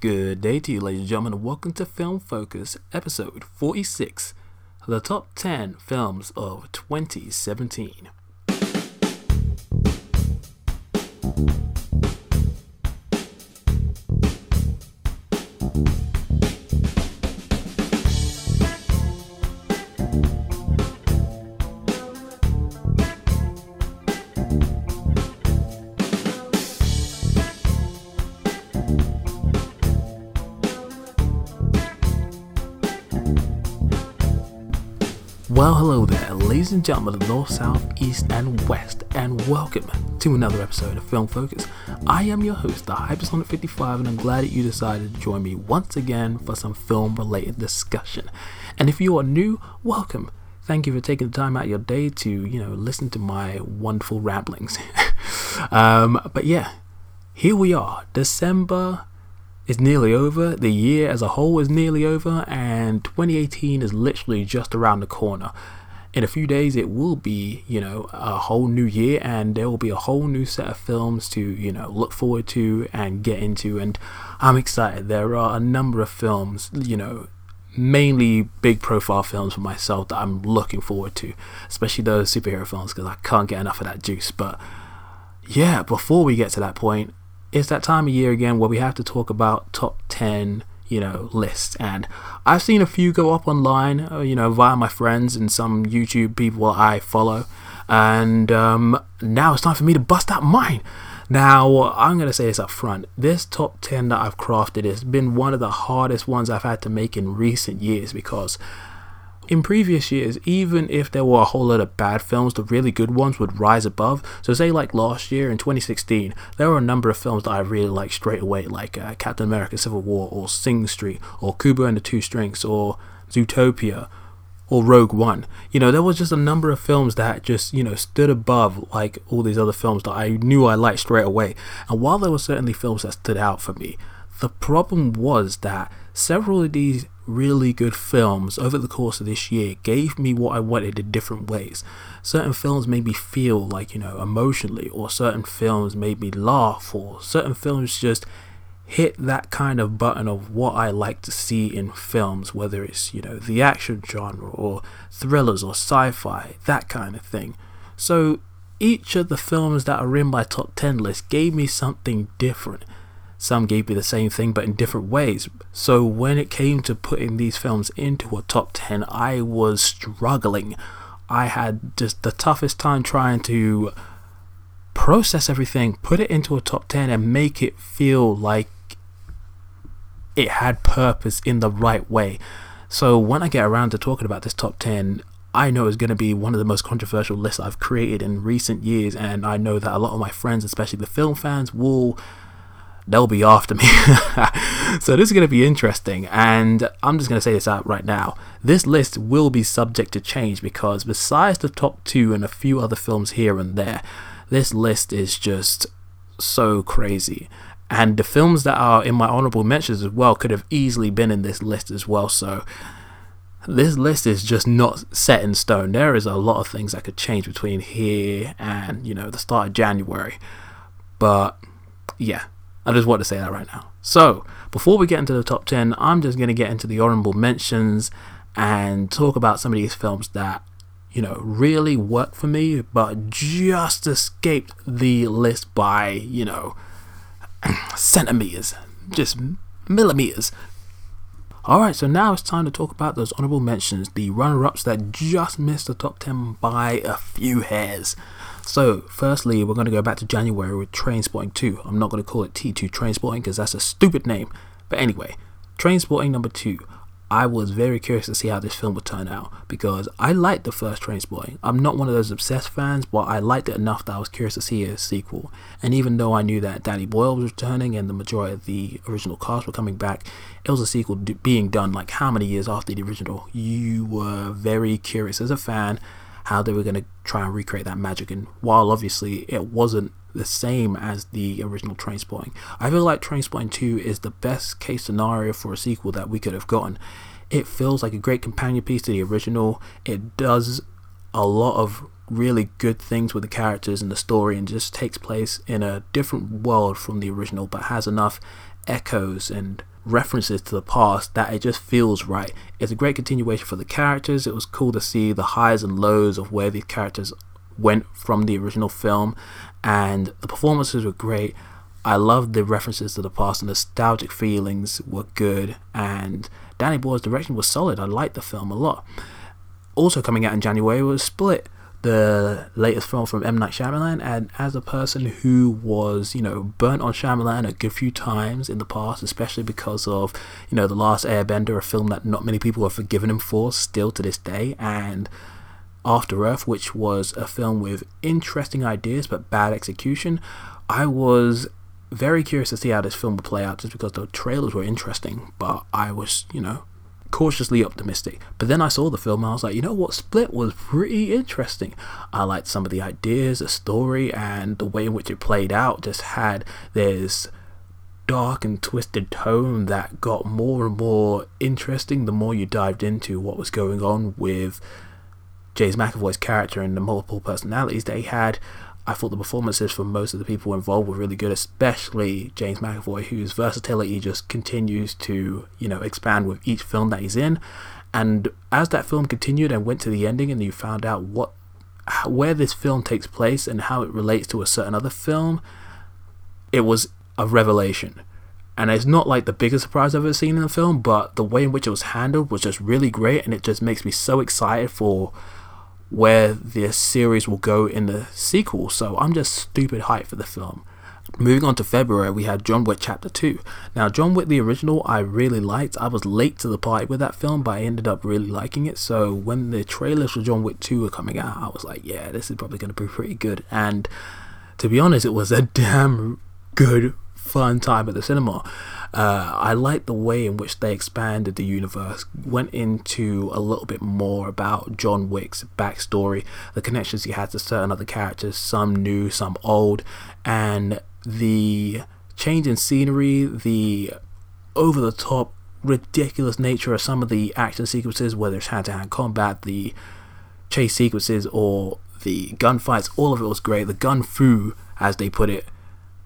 Good day to you, ladies and gentlemen, and welcome to Film Focus, episode 46, the top 10 films of 2017. Ladies and gentlemen of the North, South, East, and West, and welcome to another episode of Film Focus. I am your host, the Hypersonic 55, and I'm glad that you decided to join me once again for some film related discussion. And if you are new, welcome. Thank you for taking the time out of your day to, you know, listen to my wonderful ramblings. um, but yeah, here we are, December is nearly over. The year as a whole is nearly over, and 2018 is literally just around the corner. In a few days, it will be, you know, a whole new year, and there will be a whole new set of films to, you know, look forward to and get into. And I'm excited. There are a number of films, you know, mainly big profile films for myself that I'm looking forward to, especially those superhero films because I can't get enough of that juice. But yeah, before we get to that point, it's that time of year again where we have to talk about top 10 you know lists and i've seen a few go up online uh, you know via my friends and some youtube people i follow. And um, now it's time for me to bust out mine. Now i'm going to say this up front. This top 10 that i've crafted has been one of the hardest ones i've had to make in recent years because in previous years, even if there were a whole lot of bad films, the really good ones would rise above. So, say like last year in 2016, there were a number of films that I really liked straight away, like uh, Captain America: Civil War, or Sing Street, or Kubo and the Two Strings, or Zootopia, or Rogue One. You know, there was just a number of films that just, you know, stood above like all these other films that I knew I liked straight away. And while there were certainly films that stood out for me, the problem was that several of these really good films over the course of this year gave me what I wanted in different ways. Certain films made me feel like, you know, emotionally, or certain films made me laugh, or certain films just hit that kind of button of what I like to see in films, whether it's, you know, the action genre, or thrillers, or sci fi, that kind of thing. So each of the films that are in my top 10 list gave me something different some gave me the same thing but in different ways. So when it came to putting these films into a top 10, I was struggling. I had just the toughest time trying to process everything, put it into a top 10, and make it feel like it had purpose in the right way. So when I get around to talking about this top 10, I know it's going to be one of the most controversial lists I've created in recent years, and I know that a lot of my friends, especially the film fans, will they'll be after me. so this is going to be interesting, and I'm just going to say this out right now. This list will be subject to change because besides the top two and a few other films here and there, this list is just so crazy. And the films that are in my honorable mentions as well could have easily been in this list as well. So this list is just not set in stone. There is a lot of things that could change between here and, you know, the start of January. But yeah, I just want to say that right now. So, before we get into the top 10, I'm just going to get into the honorable mentions and talk about some of these films that, you know, really work for me, but just escaped the list by, you know, centimeters, just millimeters. Alright, so now it's time to talk about those honorable mentions, the runner ups that just missed the top 10 by a few hairs. So, firstly, we're going to go back to January with Trainspotting 2. I'm not going to call it T2 Trainspotting because that's a stupid name. But anyway, Trainspotting number 2. I was very curious to see how this film would turn out because I liked the first Trainspotting. I'm not one of those obsessed fans, but I liked it enough that I was curious to see a sequel. And even though I knew that Danny Boyle was returning and the majority of the original cast were coming back, it was a sequel being done like how many years after the original. You were very curious as a fan how they were going to try and recreate that magic. And while obviously it wasn't the same as the original Trainspotting, I feel like Trainspotting 2 is the best case scenario for a sequel that we could have gotten. It feels like a great companion piece to the original. It does a lot of really good things with the characters and the story and just takes place in a different world from the original but has enough echoes and references to the past that it just feels right. It's a great continuation for the characters. It was cool to see the highs and lows of where these characters went from the original film, and the performances were great. I loved the references to the past, and nostalgic feelings were good, and Danny Boyle's direction was solid. I liked the film a lot. Also coming out in January was Split the latest film from M. Night Shyamalan, and as a person who was, you know, burnt on Shyamalan a good few times in the past, especially because of, you know, The Last Airbender, a film that not many people have forgiven him for still to this day, and After Earth, which was a film with interesting ideas but bad execution, I was very curious to see how this film would play out just because the trailers were interesting, but I was, you know, cautiously optimistic. But then I saw the film and I was like, you know what, Split was pretty interesting. I liked some of the ideas, the story, and the way in which it played out just had this dark and twisted tone that got more and more interesting the more you dived into what was going on with James McAvoy's character and the multiple personalities they had. I thought the performances from most of the people involved were really good, especially James McAvoy, whose versatility just continues to, you know, expand with each film that he's in. And as that film continued and went to the ending, and you found out what, where this film takes place and how it relates to a certain other film, it was a revelation. And it's not like the biggest surprise I've ever seen in a film, but the way in which it was handled was just really great, and it just makes me so excited for where this series will go in the sequel. So I'm just stupid hyped for the film. Moving on to February, we had John Wick Chapter 2. Now, John Wick, the original, I really liked. I was late to the party with that film, but I ended up really liking it. So, when the trailers for John Wick 2 were coming out, I was like, yeah, this is probably going to be pretty good. And to be honest, it was a damn good, fun time at the cinema. Uh, I like the way in which they expanded the universe, went into a little bit more about John Wick's backstory, the connections he had to certain other characters, some new, some old, and the change in scenery, the over the top, ridiculous nature of some of the action sequences, whether it's hand to hand combat, the chase sequences, or the gunfights, all of it was great. The gun fu, as they put it,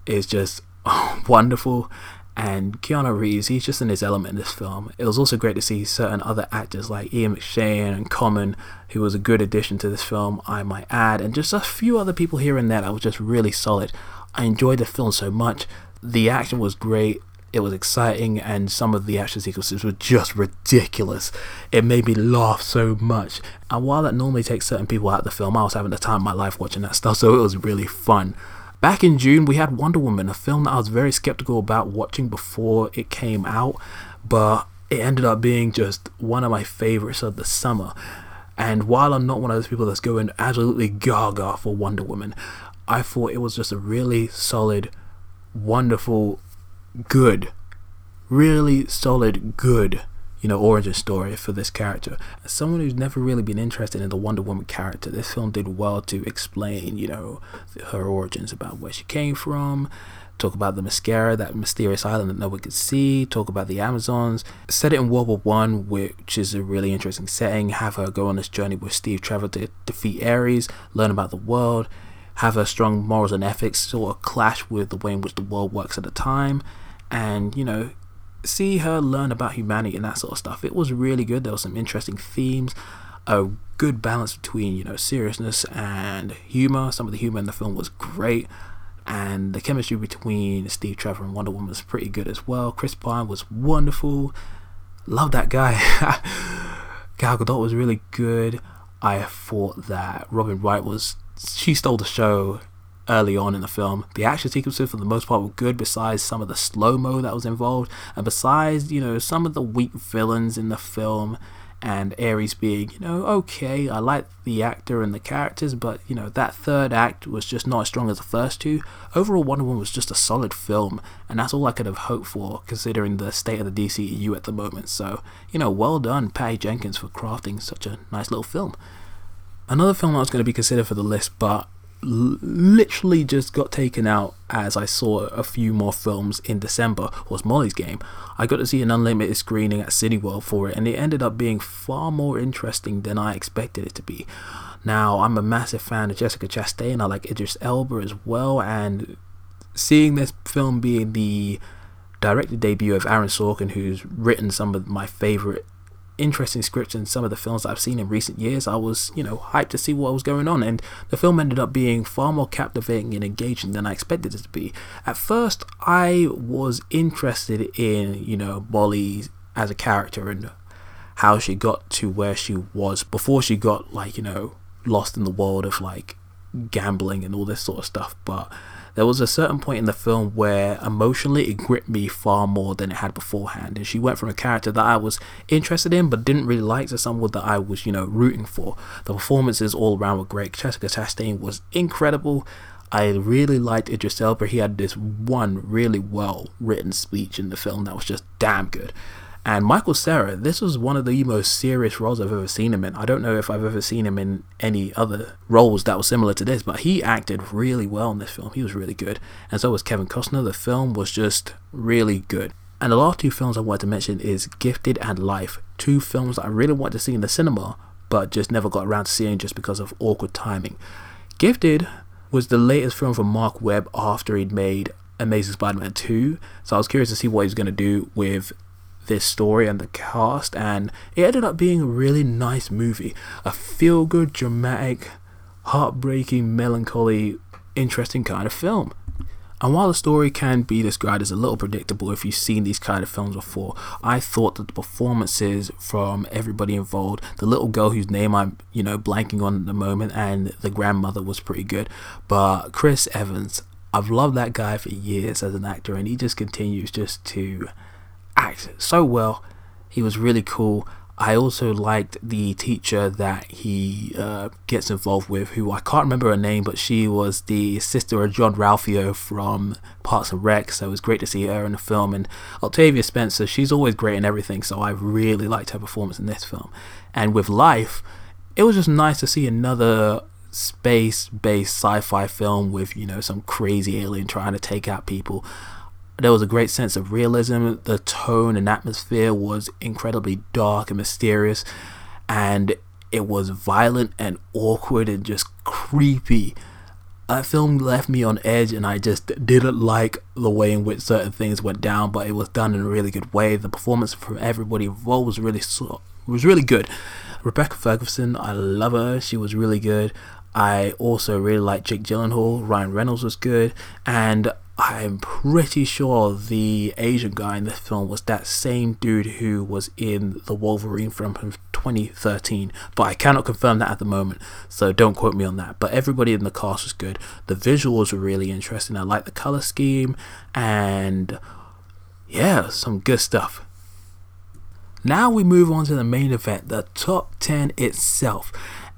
is just wonderful and Keanu Reeves, he's just in his element in this film. It was also great to see certain other actors like Ian McShane and Common, who was a good addition to this film, I might add, and just a few other people here and there that was just really solid. I enjoyed the film so much. The action was great, it was exciting, and some of the action sequences were just ridiculous. It made me laugh so much. And while that normally takes certain people out of the film, I was having the time of my life watching that stuff, so it was really fun. Back in June, we had Wonder Woman, a film that I was very skeptical about watching before it came out, but it ended up being just one of my favorites of the summer. And while I'm not one of those people that's going absolutely gaga for Wonder Woman, I thought it was just a really solid, wonderful, good, really solid, good you know, origin story for this character. As someone who's never really been interested in the Wonder Woman character, this film did well to explain, you know, her origins about where she came from, talk about the Themyscira, that mysterious island that no one could see, talk about the Amazons, set it in World War One, which is a really interesting setting, have her go on this journey with Steve Trevor to defeat Ares, learn about the world, have her strong morals and ethics sort of clash with the way in which the world works at the time, and, you know, see her learn about humanity and that sort of stuff. It was really good. There were some interesting themes, a good balance between you know seriousness and humor. Some of the humor in the film was great, and the chemistry between Steve Trevor and Wonder Woman was pretty good as well. Chris Pine was wonderful. Love that guy. Gal Gadot was really good. I thought that Robin Wright was she stole the show early on in the film. The action sequences, for the most part, were good, besides some of the slow mo that was involved, and besides, you know, some of the weak villains in the film, and Ares being, you know, okay. I like the actor and the characters, but, you know, that third act was just not as strong as the first two. Overall, Wonder Woman was just a solid film, and that's all I could have hoped for, considering the state of the DCEU at the moment. So, you know, well done, Patty Jenkins, for crafting such a nice little film. Another film that was going to be considered for the list, but literally just got taken out as I saw a few more films in December was Molly's Game. I got to see an unlimited screening at Cineworld for it and it ended up being far more interesting than I expected it to be. Now, I'm a massive fan of Jessica Chastain I like Idris Elba as well and seeing this film being the directed debut of Aaron Sorkin, who's written some of my favorite interesting scripts in some of the films I've seen in recent years, I was, you know, hyped to see what was going on. And the film ended up being far more captivating and engaging than I expected it to be. At first, I was interested in, you know, Molly as a character and how she got to where she was before she got, like, you know, lost in the world of, like, gambling and all this sort of stuff. But there was a certain point in the film where emotionally it gripped me far more than it had beforehand. And she went from a character that I was interested in but didn't really like to someone that I was, you know, rooting for. The performances all around were great. Jessica Chastain was incredible. I really liked Idris Elba. He had this one really well written speech in the film that was just damn good. And Michael Cera, this was one of the most serious roles I've ever seen him in. I don't know if I've ever seen him in any other roles that were similar to this, but he acted really well in this film. He was really good. And so was Kevin Costner. The film was just really good. And the last two films I wanted to mention is Gifted and Life. Two films I really wanted to see in the cinema, but just never got around to seeing just because of awkward timing. Gifted was the latest film from Marc Webb after he'd made Amazing Spider-Man 2. So I was curious to see what he's going to do with this story and the cast, and it ended up being a really nice movie. A feel good, dramatic, heartbreaking, melancholy, interesting kind of film. And while the story can be described as a little predictable if you've seen these kind of films before, I thought that the performances from everybody involved, the little girl whose name I'm, you know, blanking on at the moment, and the grandmother was pretty good. But Chris Evans, I've loved that guy for years as an actor, and he just continues just to act so well. He was really cool. I also liked the teacher that he uh, gets involved with, who I can't remember her name, but she was the sister of Jean-Ralphio from Parks and Rec, so it was great to see her in the film. And Octavia Spencer, she's always great in everything, so I really liked her performance in this film. And with Life, it was just nice to see another space-based sci-fi film with, you know, some crazy alien trying to take out people there was a great sense of realism. The tone and atmosphere was incredibly dark and mysterious, and it was violent and awkward and just creepy. That film left me on edge, and I just didn't like the way in which certain things went down. But it was done in a really good way. The performance from everybody involved was really was really good. Rebecca Ferguson, I love her. She was really good. I also really liked Jake Gyllenhaal. Ryan Reynolds was good, and I'm pretty sure the Asian guy in this film was that same dude who was in the Wolverine from 2013, but I cannot confirm that at the moment, so don't quote me on that. But everybody in the cast was good. The visuals were really interesting. I like the color scheme, and yeah, some good stuff. Now we move on to the main event, the top 10 itself.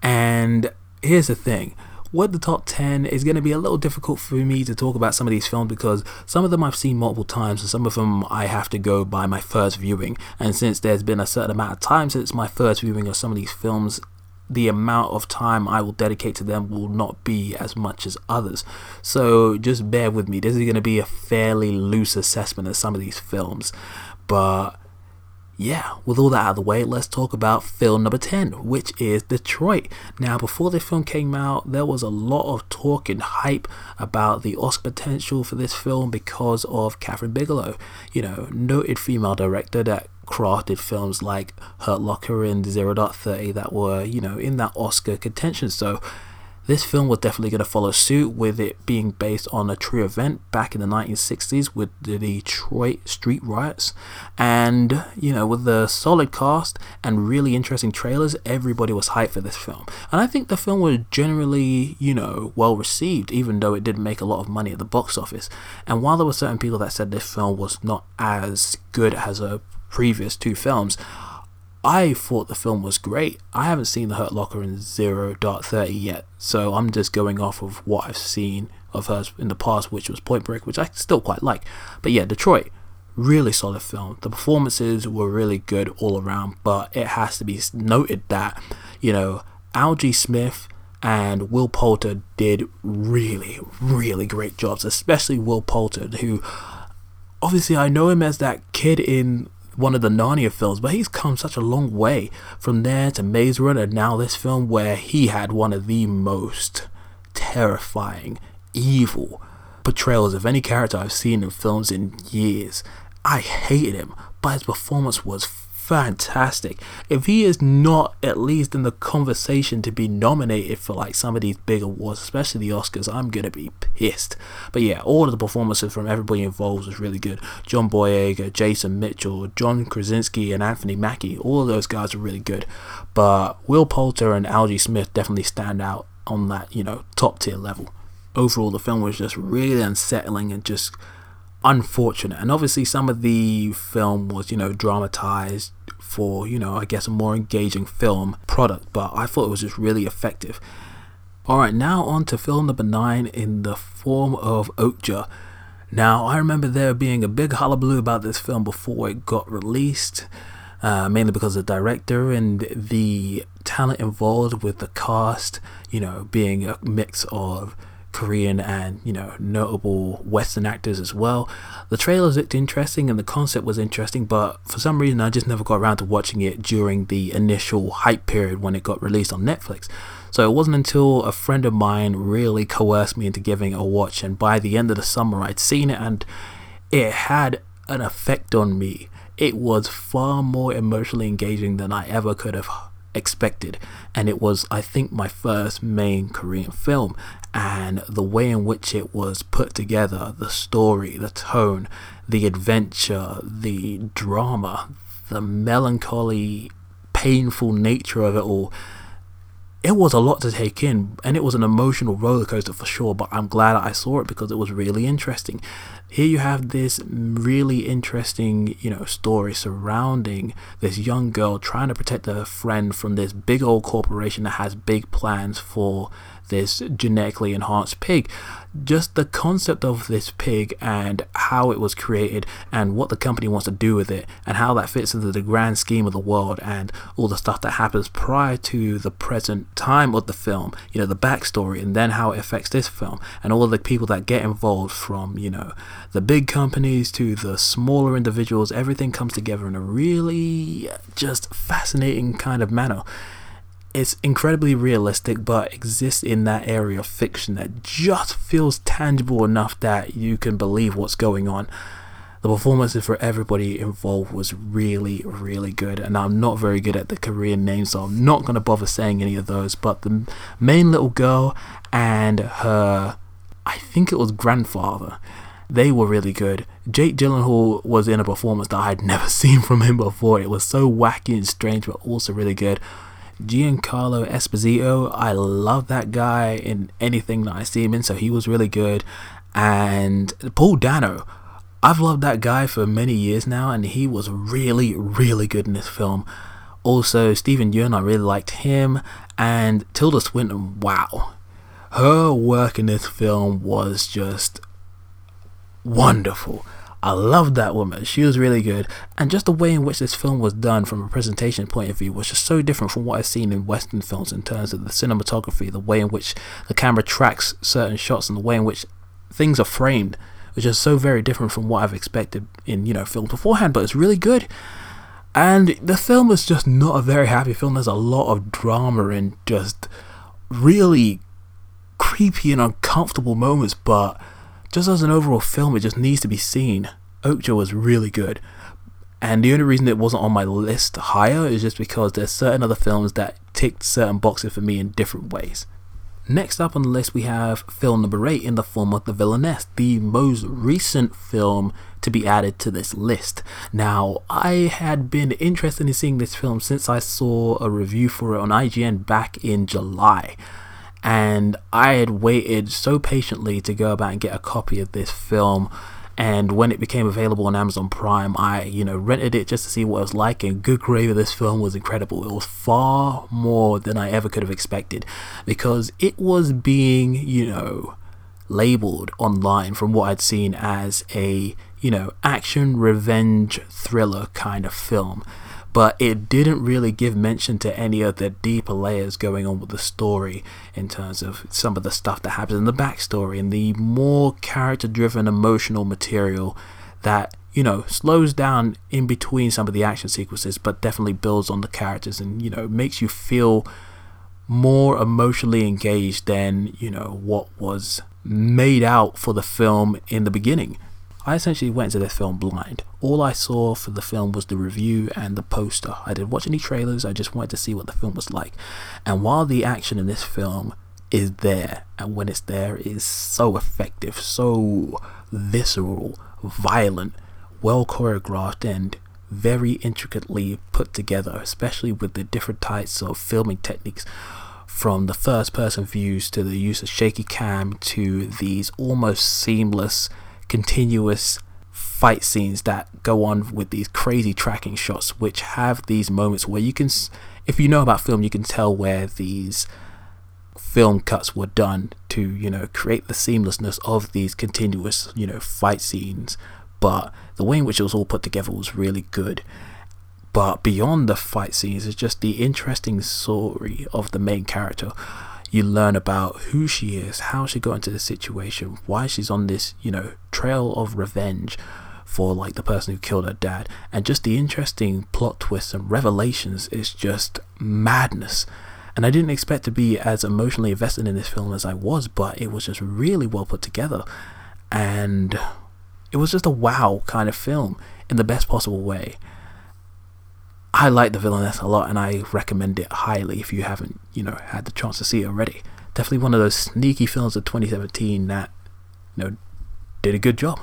And here's the thing with the top 10 is going to be a little difficult for me to talk about some of these films because some of them I've seen multiple times and some of them I have to go by my first viewing. And since there's been a certain amount of time since my first viewing of some of these films, the amount of time I will dedicate to them will not be as much as others. So just bear with me. This is going to be a fairly loose assessment of some of these films. But yeah, with all that out of the way, let's talk about film number 10, which is Detroit. Now, before this film came out, there was a lot of talk and hype about the Oscar potential for this film because of Kathryn Bigelow, you know, noted female director that crafted films like Hurt Locker and Zero Dark Thirty that were, you know, in that Oscar contention. So this film was definitely going to follow suit with it being based on a true event back in the 1960s with the Detroit street riots. And, you know, with the solid cast and really interesting trailers, everybody was hyped for this film. And I think the film was generally, you know, well received, even though it didn't make a lot of money at the box office. And while there were certain people that said this film was not as good as a previous two films, I thought the film was great. I haven't seen The Hurt Locker and Zero Dark Thirty yet, so I'm just going off of what I've seen of hers in the past, which was Point Break, which I still quite like. But yeah, Detroit, really solid film. The performances were really good all around, but it has to be noted that, you know, Algee Smith and Will Poulter did really, really great jobs, especially Will Poulter, who obviously I know him as that kid in one of the Narnia films, but he's come such a long way from there to Maze Runner, and now this film where he had one of the most terrifying, evil portrayals of any character I've seen in films in years. I hated him, but his performance was fantastic. If he is not at least in the conversation to be nominated for like some of these big awards, especially the Oscars, I'm gonna be pissed. But yeah, all of the performances from everybody involved was really good. John Boyega, Jason Mitchell, John Krasinski, and Anthony Mackie, all of those guys are really good. But Will Poulter and Algee Smith definitely stand out on that, you know, top tier level. Overall, the film was just really unsettling and just unfortunate. And obviously, some of the film was, you know, dramatized for, you know, I guess a more engaging film product, but I thought it was just really effective. Alright, now on to film number 9 in the form of Okja. Now, I remember there being a big hullabaloo about this film before it got released, uh, mainly because the director and the talent involved with the cast, you know, being a mix of Korean and you know notable Western actors as well. The trailers looked interesting and the concept was interesting, but for some reason I just never got around to watching it during the initial hype period when it got released on Netflix. So it wasn't until a friend of mine really coerced me into giving it a watch, and by the end of the summer I'd seen it and it had an effect on me. It was far more emotionally engaging than I ever could have expected. And it was i think my first main korean film. And the way in which it was put together the story the tone the adventure the drama the melancholy painful nature of it all it was a lot to take in. And it was an emotional roller coaster for sure but i'm glad i saw it because it was really interesting here you have this really interesting you know story surrounding this young girl trying to protect her friend from this big old corporation that has big plans for this genetically enhanced pig. Just the concept of this pig and how it was created and what the company wants to do with it and how that fits into the grand scheme of the world and all the stuff that happens prior to the present time of the film, you know, the backstory and then how it affects this film and all the people that get involved from, you know, the big companies to the smaller individuals, everything comes together in a really just fascinating kind of manner it's incredibly realistic but exists in that area of fiction that just feels tangible enough that you can believe what's going on the performances for everybody involved was really really good and i'm not very good at the korean names so i'm not going to bother saying any of those but the main little girl and her i think it was grandfather they were really good. Jake Gyllenhaal was in a performance that I had never seen from him before. It was so wacky and strange, but also really good. Giancarlo Esposito, I love that guy in anything that I see him in, so he was really good. And Paul Dano, I've loved that guy for many years now, and he was really, really good in this film. Also, Steven Yeun, I really liked him, and Tilda Swinton, wow. Her work in this film was just wonderful. I loved that woman. She was really good. And just the way in which this film was done from a presentation point of view was just so different from what I've seen in Western films in terms of the cinematography, the way in which the camera tracks certain shots, and the way in which things are framed, which is so very different from what I've expected in, you know, films beforehand. But it's really good. And the film is just not a very happy film. There's a lot of drama and just really creepy and uncomfortable moments, but just as an overall film, it just needs to be seen. Okja was really good. And the only reason it wasn't on my list higher is just because there's certain other films that ticked certain boxes for me in different ways. Next up on the list, we have film number 8 in the form of The Villainess, the most recent film to be added to this list. Now, I had been interested in seeing this film since I saw a review for it on IGN back in July and I had waited so patiently to go about and get a copy of this film. And when it became available on Amazon Prime, I, you know, rented it just to see what it was like. And good gravy, this film was incredible. It was far more than I ever could have expected because it was being, you know, labeled online from what I'd seen as a, you know, action revenge thriller kind of film but it didn't really give mention to any of the deeper layers going on with the story in terms of some of the stuff that happens in the backstory and the more character driven emotional material that you know slows down in between some of the action sequences but definitely builds on the characters and you know makes you feel more emotionally engaged than you know what was made out for the film in the beginning I essentially went to this film blind. All I saw for the film was the review and the poster. I didn't watch any trailers, I just wanted to see what the film was like. And while the action in this film is there, and when it's there, is so effective, so visceral, violent, well choreographed, and very intricately put together, especially with the different types of filming techniques from the first person views to the use of shaky cam to these almost seamless, continuous fight scenes that go on with these crazy tracking shots, which have these moments where you can, if you know about film, you can tell where these film cuts were done to, you know, create the seamlessness of these continuous, you know, fight scenes but the way in which it was all put together was really good. But beyond the fight scenes is just the interesting story of the main character. You learn about who she is, how she got into the situation, why she's on this, you know, trail of revenge for like the person who killed her dad, and just the interesting plot twists and revelations is just madness. And I didn't expect to be as emotionally invested in this film as I was, but it was just really well put together. And it was just a wow kind of film in the best possible way. I like the villainess a lot and I recommend it highly if you haven't, you know, had the chance to see it already. Definitely one of those sneaky films of 2017 that, you know, did a good job.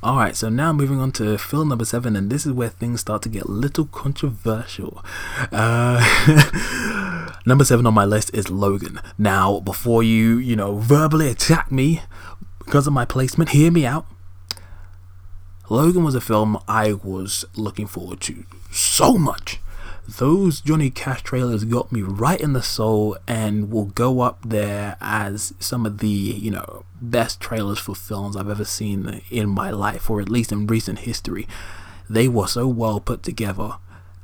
Alright, so now moving on to film number seven, and this is where things start to get a little controversial. Uh, number seven on my list is Logan. Now, before you, you know, verbally attack me because of my placement, hear me out. Logan was a film I was looking forward to so much. Those Johnny Cash trailers got me right in the soul and will go up there as some of the, you know, best trailers for films I've ever seen in my life, or at least in recent history. They were so well put together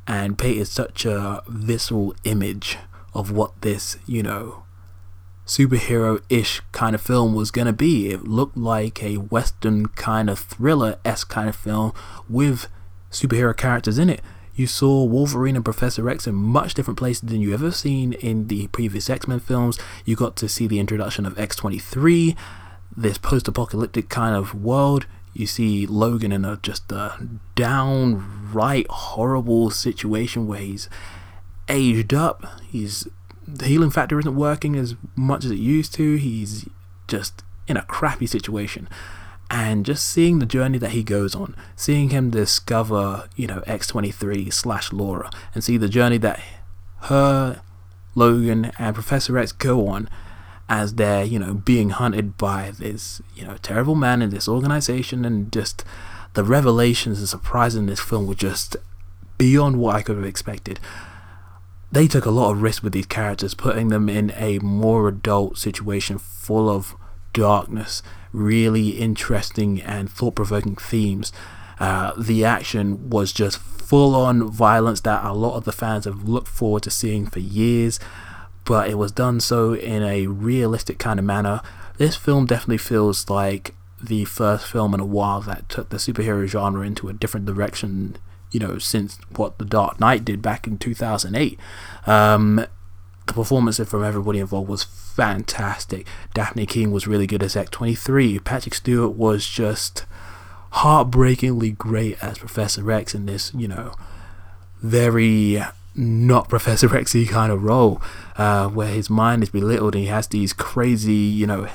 and painted such a visceral image of what this, you know, superhero ish kind of film was going to be. It looked like a Western kind of thriller esque kind of film with superhero characters in it. You saw Wolverine and Professor X in much different places than you ever seen in the previous X Men films. You got to see the introduction of X23, this post apocalyptic kind of world. You see Logan in a just a downright horrible situation where he's aged up. He's the healing factor isn't working as much as it used to. He's just in a crappy situation. And just seeing the journey that he goes on, seeing him discover, you know, X23 slash Laura, and see the journey that her, Logan, and Professor X go on as they're, you know, being hunted by this, you know, terrible man in this organization, and just the revelations and surprises in this film were just beyond what I could have expected they took a lot of risk with these characters, putting them in a more adult situation full of darkness, really interesting and thought provoking themes. Uh, the action was just full on violence that a lot of the fans have looked forward to seeing for years, but it was done so in a realistic kind of manner. This film definitely feels like the first film in a while that took the superhero genre into a different direction you know, since what The Dark Knight did back in 2008. Um, the performance from everybody involved was fantastic. Dafne Keen was really good as X23. Patrick Stewart was just heartbreakingly great as Professor X in this, you know, very not Professor Xy kind of role, uh, where his mind is belittled and he has these crazy, you know,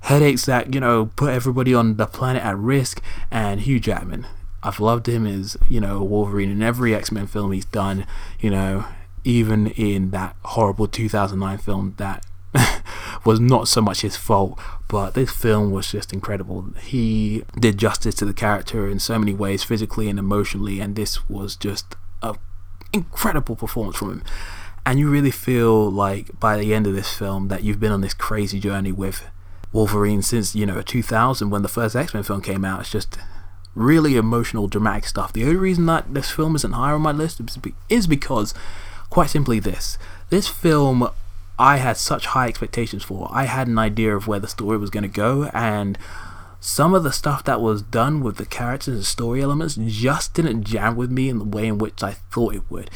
headaches that you know put everybody on the planet at risk. And Hugh Jackman, I've loved him as you know Wolverine in every X Men film he's done. You know, even in that horrible 2009 film that was not so much his fault, but this film was just incredible. He did justice to the character in so many ways, physically and emotionally, and this was just a incredible performance from him. And you really feel like by the end of this film that you've been on this crazy journey with Wolverine since you know 2000 when the first X Men film came out. It's just really emotional, dramatic stuff. The only reason that this film isn't higher on my list is because, quite simply, this. This film, I had such high expectations for. I had an idea of where the story was going to go, and some of the stuff that was done with the characters and story elements just didn't jam with me in the way in which I thought it would.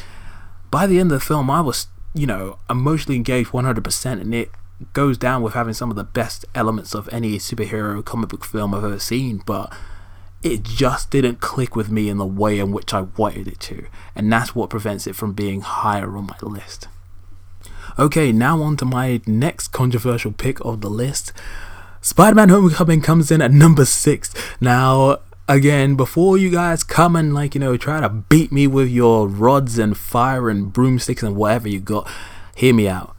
By the end of the film, I was, you know, emotionally engaged 100%, and it goes down with having some of the best elements of any superhero comic book film I've ever seen, but it just didn't click with me in the way in which I wanted it to, and that's what prevents it from being higher on my list. Okay, now on to my next controversial pick of the list. Spider Man Homecoming comes in at number six. Now, again, before you guys come and, like, you know, try to beat me with your rods and fire and broomsticks and whatever you got, hear me out.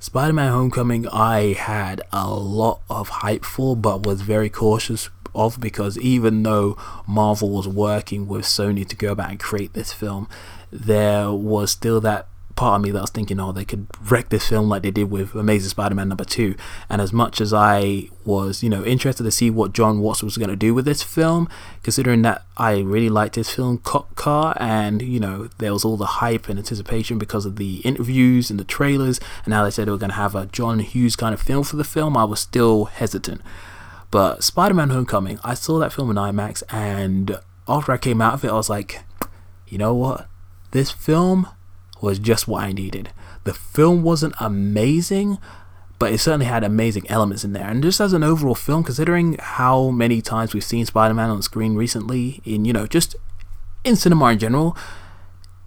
Spider Man Homecoming, I had a lot of hype for, but was very cautious of because even though Marvel was working with Sony to go about and create this film, there was still that part of me that was thinking, oh, they could wreck this film like they did with Amazing Spider-Man number two. And as much as I was, you know, interested to see what John Watts was going to do with this film, considering that I really liked his film Cop Car, and you know, there was all the hype and anticipation because of the interviews and the trailers, and now they said they were going to have a John Hughes kind of film for the film, I was still hesitant. But Spider-Man: Homecoming, I saw that film in IMAX, and after I came out of it, I was like, you know what? This film was just what I needed. The film wasn't amazing, but it certainly had amazing elements in there. And just as an overall film, considering how many times we've seen Spider Man on screen recently, in, you know, just in cinema in general,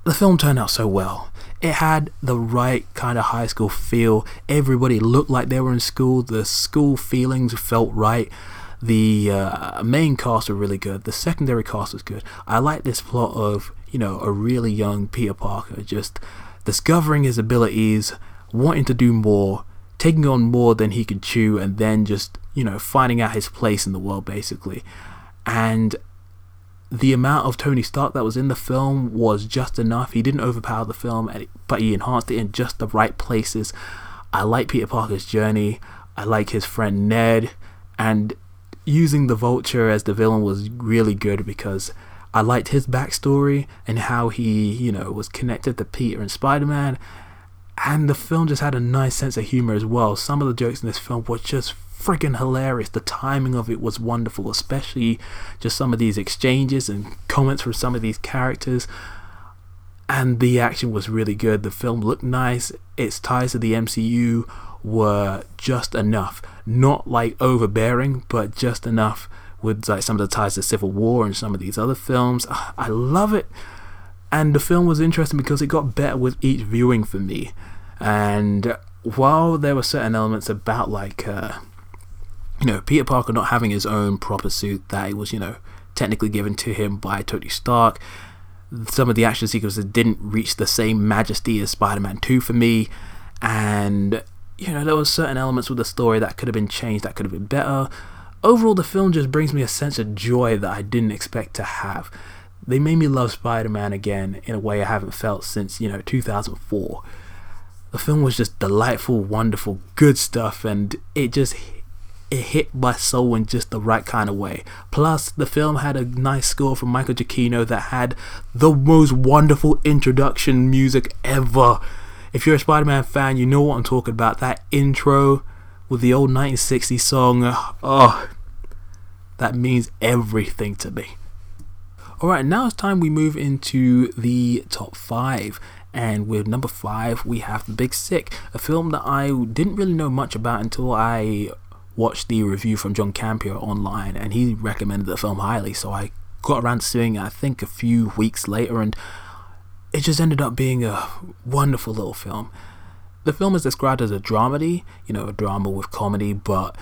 the film turned out so well. It had the right kind of high school feel. Everybody looked like they were in school. The school feelings felt right. The uh, main cast were really good. The secondary cast was good. I like this plot of you know, a really young Peter Parker, just discovering his abilities, wanting to do more, taking on more than he could chew, and then just, you know, finding out his place in the world, basically. And the amount of Tony Stark that was in the film was just enough. He didn't overpower the film, but he enhanced it in just the right places. I like Peter Parker's journey. I like his friend Ned, and using the Vulture as the villain was really good because I liked his backstory and how he, you know, was connected to Peter and Spider Man. And the film just had a nice sense of humor as well. Some of the jokes in this film were just freaking hilarious. The timing of it was wonderful, especially just some of these exchanges and comments from some of these characters. And the action was really good. The film looked nice. Its ties to the MCU were just enough. Not like overbearing, but just enough with like some of the ties to Civil War and some of these other films. Ah, I love it. And the film was interesting because it got better with each viewing for me. And while there were certain elements about like uh, you know Peter Parker not having his own proper suit that it was you know technically given to him by Tony Stark, some of the action sequences didn't reach the same majesty as Spider-Man 2 for me, and you know there were certain elements with the story that could have been changed, that could have been better overall, the film just brings me a sense of joy that I didn't expect to have. They made me love Spider Man again in a way I haven't felt since, you know, 2004. The film was just delightful, wonderful, good stuff, and it just it hit my soul in just the right kind of way. Plus, the film had a nice score from Michael Giacchino that had the most wonderful introduction music ever. If you're a Spider Man fan, you know what I'm talking about. That intro with the old 1960s song. Oh, that means everything to me. Alright, now it's time we move into the top five. And with number five, we have The Big Sick, a film that I didn't really know much about until I watched the review from John Campea online, and he recommended the film highly. So I got around to seeing it, I think, a few weeks later, and it just ended up being a wonderful little film the film is described as a dramedy, you know, a drama with comedy, but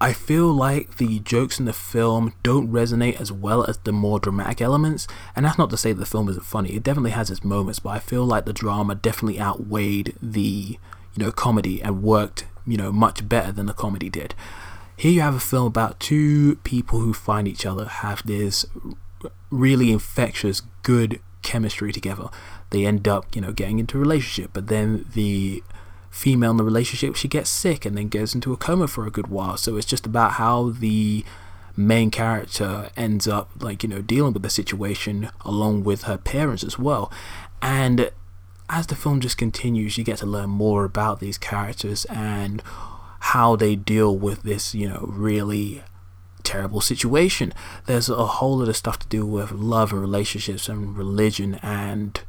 I feel like the jokes in the film don't resonate as well as the more dramatic elements. And that's not to say the film isn't funny. It definitely has its moments, but I feel like the drama definitely outweighed the, you know, comedy and worked, you know, much better than the comedy did. Here you have a film about two people who find each other, have this really infectious, good chemistry together they end up, you know, getting into a relationship. But then the female in the relationship, she gets sick and then goes into a coma for a good while. So it's just about how the main character ends up, like, you know, dealing with the situation along with her parents as well. And as the film just continues, you get to learn more about these characters and how they deal with this, you know, really terrible situation. There's a whole lot of stuff to do with love and relationships and religion and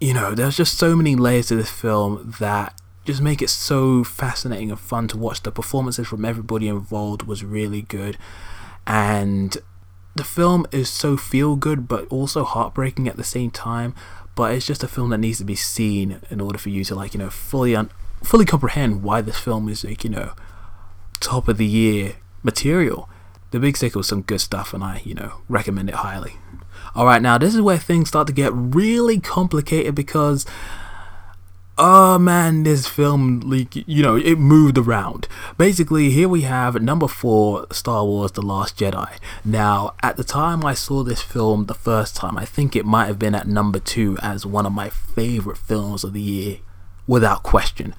you know, there's just so many layers to this film that just make it so fascinating and fun to watch. The performances from everybody involved was really good, and the film is so feel good but also heartbreaking at the same time. But it's just a film that needs to be seen in order for you to like you know fully un- fully comprehend why this film is like you know top of the year material. The Big Sick was some good stuff, and I you know recommend it highly. All right, now this is where things start to get really complicated because oh man, this film, like, you know, it moved around. Basically, here we have number four, Star Wars The Last Jedi. Now, at the time I saw this film the first time, I think it might have been at number two as one of my favorite films of the year, without question.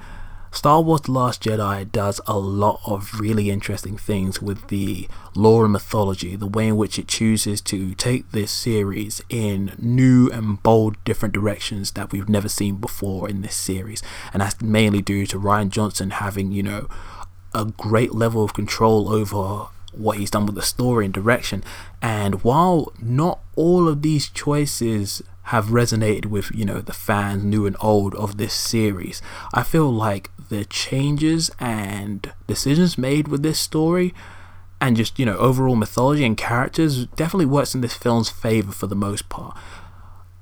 Star Wars The Last Jedi does a lot of really interesting things with the lore and mythology, the way in which it chooses to take this series in new and bold different directions that we've never seen before in this series. And that's mainly due to Rian Johnson having, you know, a great level of control over what he's done with the story and direction. And while not all of these choices have resonated with you know the fans new and old of this series i feel like the changes and decisions made with this story and just you know overall mythology and characters definitely works in this film's favor for the most part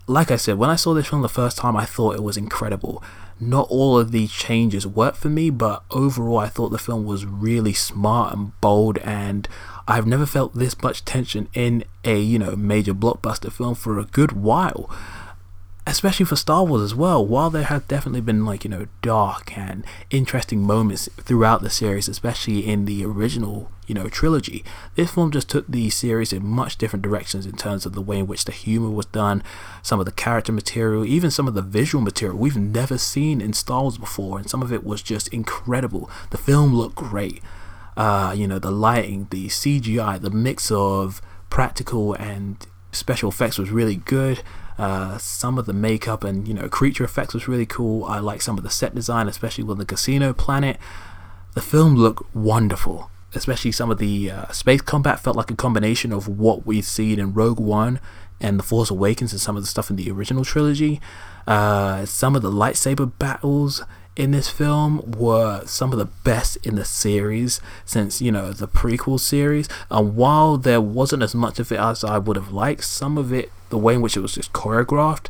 like i said when i saw this film the first time i thought it was incredible not all of these changes worked for me but overall i thought the film was really smart and bold and I've never felt this much tension in a, you know, major blockbuster film for a good while. Especially for Star Wars as well. While there have definitely been like, you know, dark and interesting moments throughout the series, especially in the original, you know, trilogy, this film just took the series in much different directions in terms of the way in which the humor was done, some of the character material, even some of the visual material we've never seen in Star Wars before, and some of it was just incredible. The film looked great uh, you know, the lighting, the CGI, the mix of practical and special effects was really good. Uh, some of the makeup and you know creature effects was really cool. I like some of the set design, especially with the casino planet. The film looked wonderful, especially some of the uh, space combat felt like a combination of what we've seen in Rogue One and The Force Awakens and some of the stuff in the original trilogy. Uh, some of the lightsaber battles in this film were some of the best in the series since you know the prequel series and while there wasn't as much of it as I would have liked some of it the way in which it was just choreographed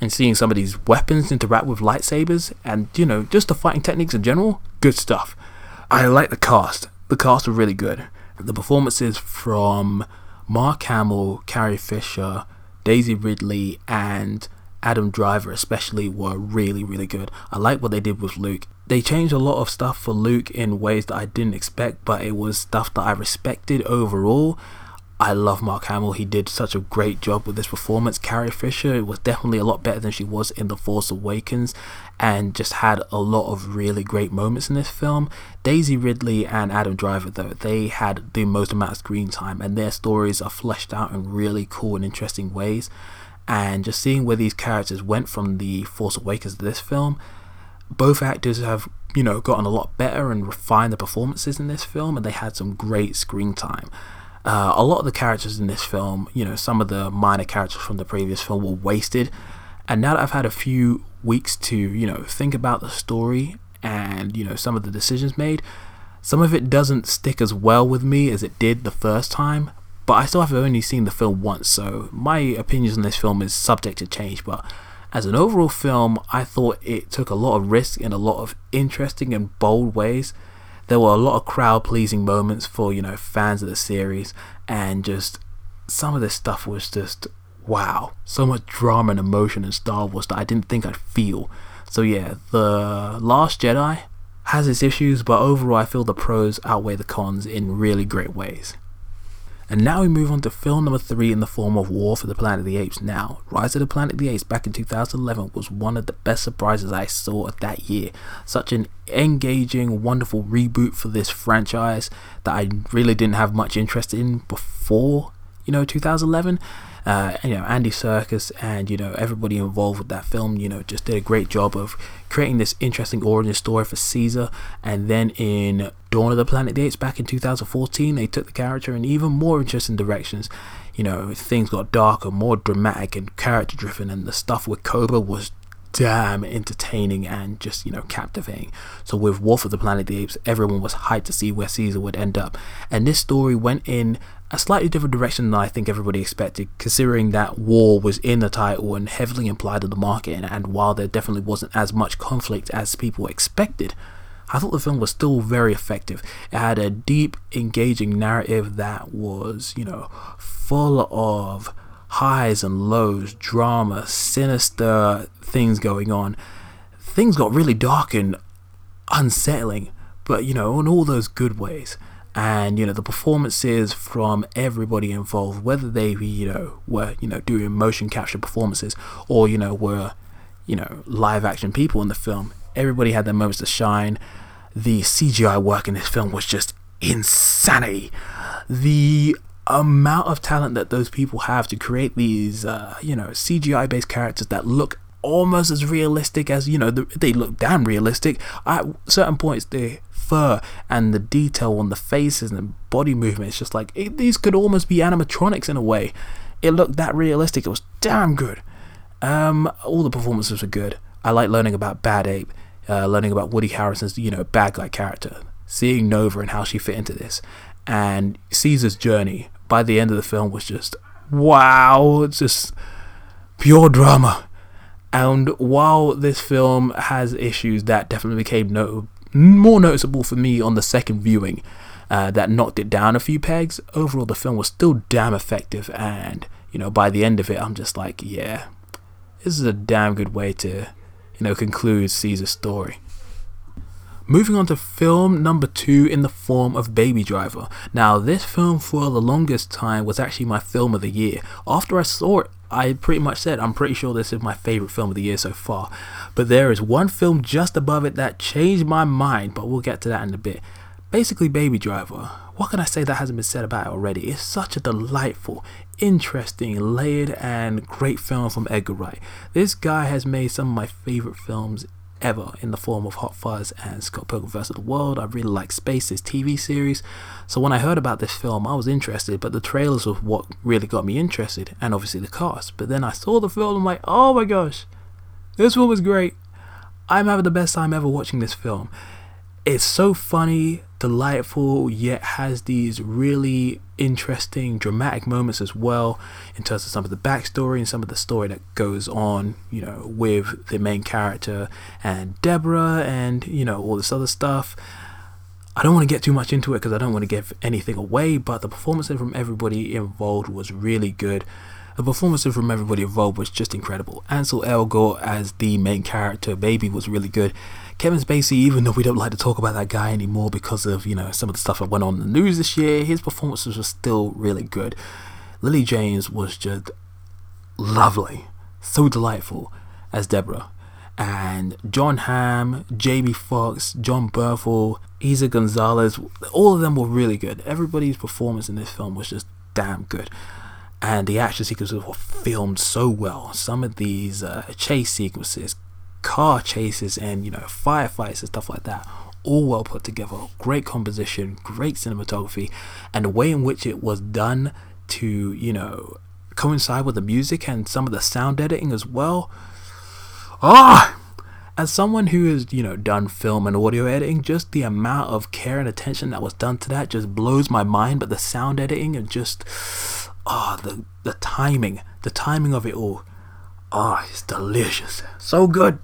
and seeing some of these weapons interact with lightsabers and you know just the fighting techniques in general good stuff I like the cast the cast were really good the performances from Mark Hamill Carrie Fisher Daisy Ridley and Adam Driver especially were really really good. I like what they did with Luke. They changed a lot of stuff for Luke in ways that I didn't expect, but it was stuff that I respected overall. I love Mark Hamill. He did such a great job with this performance. Carrie Fisher was definitely a lot better than she was in The Force Awakens and just had a lot of really great moments in this film. Daisy Ridley and Adam Driver, though, they had the most amount of screen time and their stories are fleshed out in really cool and interesting ways and just seeing where these characters went from the Force Awakens to this film, both actors have you know gotten a lot better and refined the performances in this film, and they had some great screen time. Uh, a lot of the characters in this film, you know, some of the minor characters from the previous film were wasted, and now that I've had a few weeks to you know think about the story and you know some of the decisions made, some of it doesn't stick as well with me as it did the first time, but I still have only seen the film once, so my opinions on this film is subject to change. But as an overall film, I thought it took a lot of risk in a lot of interesting and bold ways. There were a lot of crowd pleasing moments for, you know, fans of the series, and just some of this stuff was just wow. So much drama and emotion in Star Wars that I didn't think I'd feel. So yeah, The Last Jedi has its issues, but overall I feel the pros outweigh the cons in really great ways. And now we move on to film number three in the form of War for the Planet of the Apes. Now, Rise of the Planet of the Apes back in 2011 was one of the best surprises I saw of that year. Such an engaging, wonderful reboot for this franchise that I really didn't have much interest in before, you know, 2011 uh, you know Andy Serkis and you know everybody involved with that film you know just did a great job of creating this interesting origin story for Caesar and then in Dawn of the Planet of the Apes back in 2014 they took the character in even more interesting directions you know things got darker more dramatic and character driven and the stuff with Koba was damn entertaining and just you know captivating. So with War for the Planet of the Apes, everyone was hyped to see where Caesar would end up, and this story went in a slightly different direction than I think everybody expected, considering that war was in the title and heavily implied in the market, and while there definitely wasn't as much conflict as people expected. I thought the film was still very effective. It had a deep, engaging narrative that was, you know, full of highs and lows, drama, sinister things going on. Things got really dark and unsettling, but you know, in all those good ways. And you know, the performances from everybody involved, whether they you know were you know doing motion capture performances or you know were you know live action people in the film, everybody had their moments to shine. The CGI work in this film was just insanity. The amount of talent that those people have to create these, uh, you know, CGI based characters that look almost as realistic as, you know, the, they look damn realistic. At certain points, the fur and the detail on the faces and body movement, it's just like, it, these could almost be animatronics in a way. It looked that realistic. It was damn good. Um, all the performances were good. I like learning about Bad Ape, uh, learning about Woody Harrelson's you know, bad guy character, seeing Nova and how she fit into this, and Caesar's journey by the end of the film was just wow, it's just pure drama. And while this film has issues that definitely became no- more noticeable for me on the second viewing, uh, that knocked it down a few pegs, overall the film was still damn effective. And, you know, by the end of it, I'm just like, yeah, this is a damn good way to, you know, conclude Caesar's story. Moving on to film number two in the form of Baby Driver. Now, this film for the longest time was actually my film of the year. After I saw it, I pretty much said, I'm pretty sure this is my favorite film of the year so far. But there is one film just above it that changed my mind, but we'll get to that in a bit. Basically, Baby Driver. What can I say that hasn't been said about it already? It's such a delightful, interesting, layered, and great film from Edgar Wright. This guy has made some of my favorite films ever in the form of Hot Fuzz and Scott Pilgrim vs. the World. I really like Spaced TV series. So when I heard about this film, I was interested, but the trailers were what really got me interested, and obviously the cast. But then I saw the film, I'm like, oh my gosh, this film was great. I'm having the best time ever watching this film. It's so funny, delightful, yet has these really interesting, dramatic moments as well in terms of some of the backstory and some of the story that goes on, you know, with the main character and Deborah and, you know, all this other stuff. I don't want to get too much into it because I don't want to give anything away, but the performances from everybody involved was really good. The performances from everybody involved was just incredible. Ansel Elgort as the main character, Baby, was really good. Kevin Spacey, even though we don't like to talk about that guy anymore because of, you know, some of the stuff that went on in the news this year, his performances were still really good. Lily James was just lovely, so delightful as Deborah. And Jon Hamm, Jamie Foxx, Jon Bernthal, Eiza González, all of them were really good. Everybody's performance in this film was just damn good and the action sequences were filmed so well. Some of these uh, chase sequences, car chases, and you know firefights and stuff like that, all well put together. Great composition, great cinematography, and the way in which it was done to you know coincide with the music and some of the sound editing as well. Ah. As someone who has, you know, done film and audio editing, just the amount of care and attention that was done to that just blows my mind. But the sound editing and just ah, oh, the the timing, the timing of it all, ah, oh, it's delicious, so good.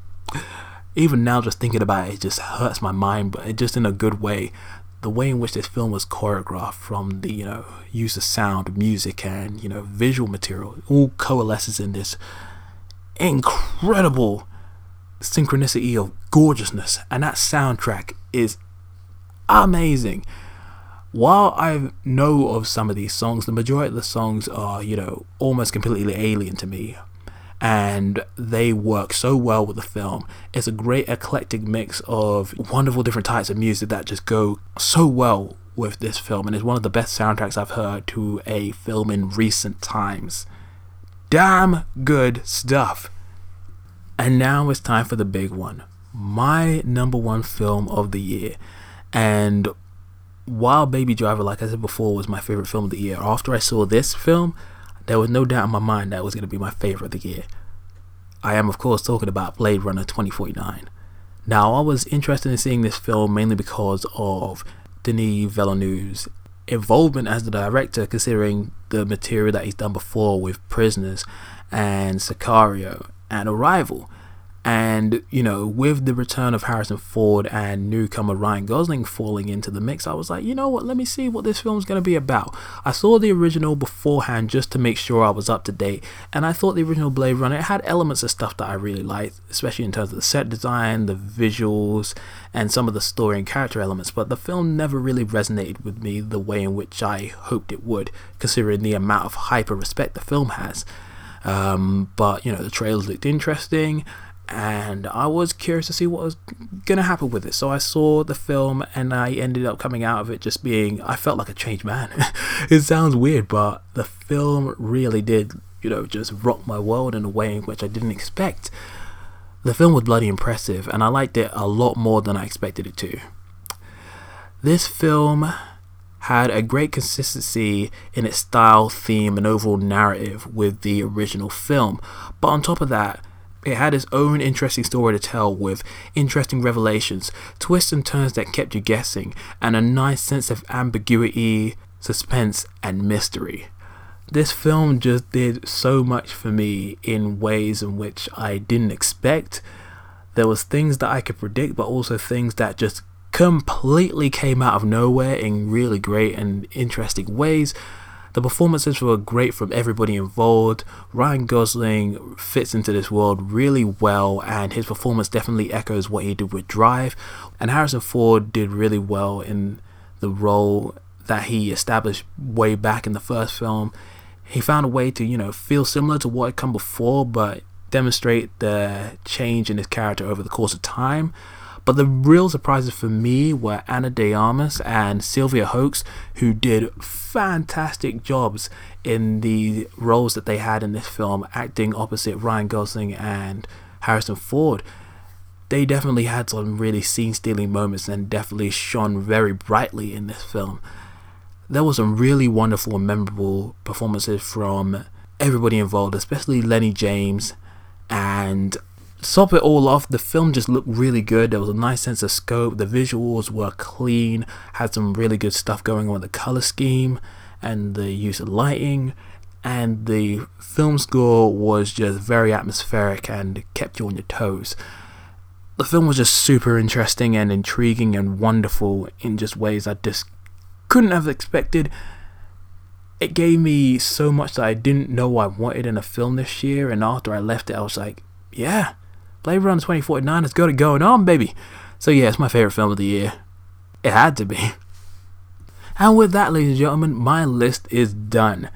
Even now, just thinking about it, it just hurts my mind, but it just in a good way. The way in which this film was choreographed, from the you know use of sound, music, and you know visual material, all coalesces in this incredible synchronicity of gorgeousness, and that soundtrack is amazing while I know of some of these songs, the majority of the songs are, you know, almost completely alien to me. And they work so well with the film. It's a great eclectic mix of wonderful different types of music that just go so well with this film. And it's one of the best soundtracks I've heard to a film in recent times. Damn good stuff. And now it's time for the big one. My number one film of the year. And while Baby Driver, like I said before, was my favorite film of the year, after I saw this film, there was no doubt in my mind that was going to be my favorite of the year. I am, of course, talking about Blade Runner 2049. Now, I was interested in seeing this film mainly because of Denis Villeneuve's involvement as the director, considering the material that he's done before with Prisoners and Sicario and Arrival. And, you know, with the return of Harrison Ford and newcomer Ryan Gosling falling into the mix, I was like, you know what, let me see what this film's going to be about. I saw the original beforehand just to make sure I was up to date, and I thought the original Blade Runner it had elements of stuff that I really liked, especially in terms of the set design, the visuals, and some of the story and character elements, but the film never really resonated with me the way in which I hoped it would, considering the amount of hyper respect the film has. Um, but, you know, the trailers looked interesting and I was curious to see what was gonna happen with it. So I saw the film, and I ended up coming out of it just being I felt like a changed man. it sounds weird, but the film really did, you know, just rock my world in a way in which I didn't expect. The film was bloody impressive, and I liked it a lot more than I expected it to. This film had a great consistency in its style, theme, and overall narrative with the original film. But on top of that, it had its own interesting story to tell with interesting revelations, twists and turns that kept you guessing, and a nice sense of ambiguity, suspense, and mystery. This film just did so much for me in ways in which I didn't expect. There was things that I could predict, but also things that just completely came out of nowhere in really great and interesting ways. The performances were great from everybody involved. Ryan Gosling fits into this world really well, and his performance definitely echoes what he did with Drive. And Harrison Ford did really well in the role that he established way back in the first film. He found a way to, you know, feel similar to what had come before, but demonstrate the change in his character over the course of time. But the real surprises for me were Ana de Armas and Sylvia Hoeks, who did fantastic jobs in the roles that they had in this film, acting opposite Ryan Gosling and Harrison Ford. They definitely had some really scene stealing moments and definitely shone very brightly in this film. There were some really wonderful and memorable performances from everybody involved, especially Lennie James and top it all off, the film just looked really good. There was a nice sense of scope. The visuals were clean, had some really good stuff going on with the color scheme and the use of lighting. And the film score was just very atmospheric and kept you on your toes. The film was just super interesting and intriguing and wonderful in just ways I just couldn't have expected. It gave me so much that I didn't know I wanted in a film this year, and after I left it, I was like, yeah, Blade Runner 2049 has got it going on, baby. So yeah, it's my favorite film of the year. It had to be. And with that, ladies and gentlemen, my list is done.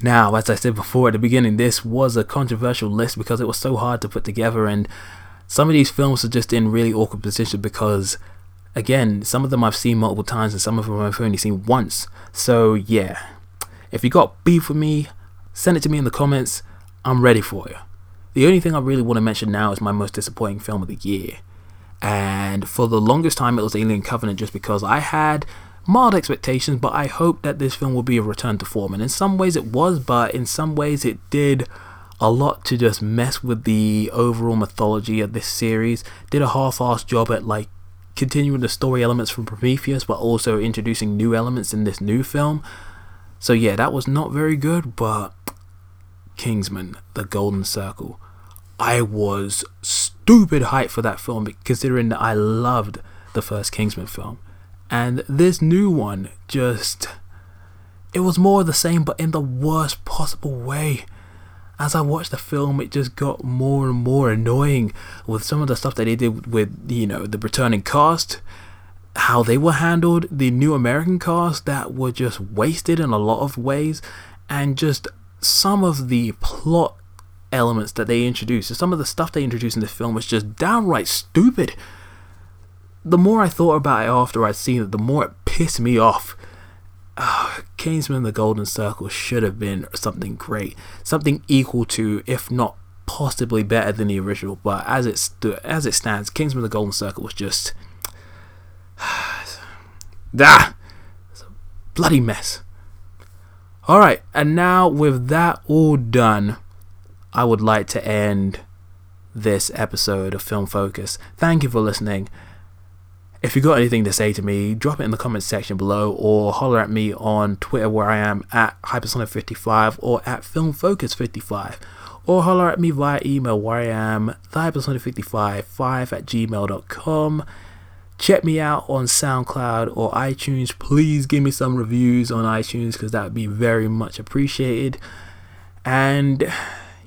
Now, as I said before at the beginning, this was a controversial list because it was so hard to put together, and some of these films are just in really awkward position because, again, some of them I've seen multiple times and some of them I've only seen once. So, yeah, if you got beef with me, send it to me in the comments. I'm ready for you. The only thing I really want to mention now is my most disappointing film of the year. And for the longest time, it was Alien Covenant just because I had mild expectations, but I hoped that this film would be a return to form. And in some ways it was, but in some ways it did a lot to just mess with the overall mythology of this series. Did a half-assed job at like continuing the story elements from Prometheus, but also introducing new elements in this new film. So yeah, that was not very good, but Kingsman, The Golden Circle. I was stupid hyped for that film considering that I loved the first Kingsman film. And this new one just it was more of the same but in the worst possible way. As I watched the film, it just got more and more annoying with some of the stuff that they did with, you know, the returning cast, how they were handled, the new American cast that were just wasted in a lot of ways, and just some of the plot elements that they introduced, So some of the stuff they introduced in the film was just downright stupid. The more I thought about it after I'd seen it, the more it pissed me off. Uh, Kingsman The Golden Circle should have been something great, something equal to, if not possibly better than the original. But as it as it stands, Kingsman The Golden Circle was just ah, it's a bloody mess. Alright, and now with that all done, I would like to end this episode of Film Focus. Thank you for listening. If you've got anything to say to me, drop it in the comments section below or holler at me on Twitter where I am at Hypersonic55 or at FilmFocus55 or holler at me via email where I am thehypersonic55 at gmail.com. Check me out on SoundCloud or iTunes. Please give me some reviews on iTunes because that would be very much appreciated. And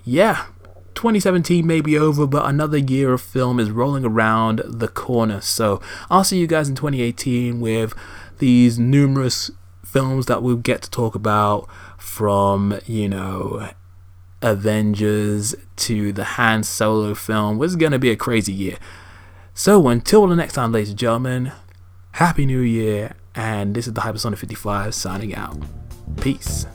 yeah, 2017 may be over, but another year of film is rolling around the corner. So I'll see you guys in 2018 with these numerous films that we'll get to talk about from, you know, Avengers to the Han Solo film. Is going to be a crazy year. So until the next time, ladies and gentlemen, Happy New Year, and this is the Hypersonic 55 signing out. Peace.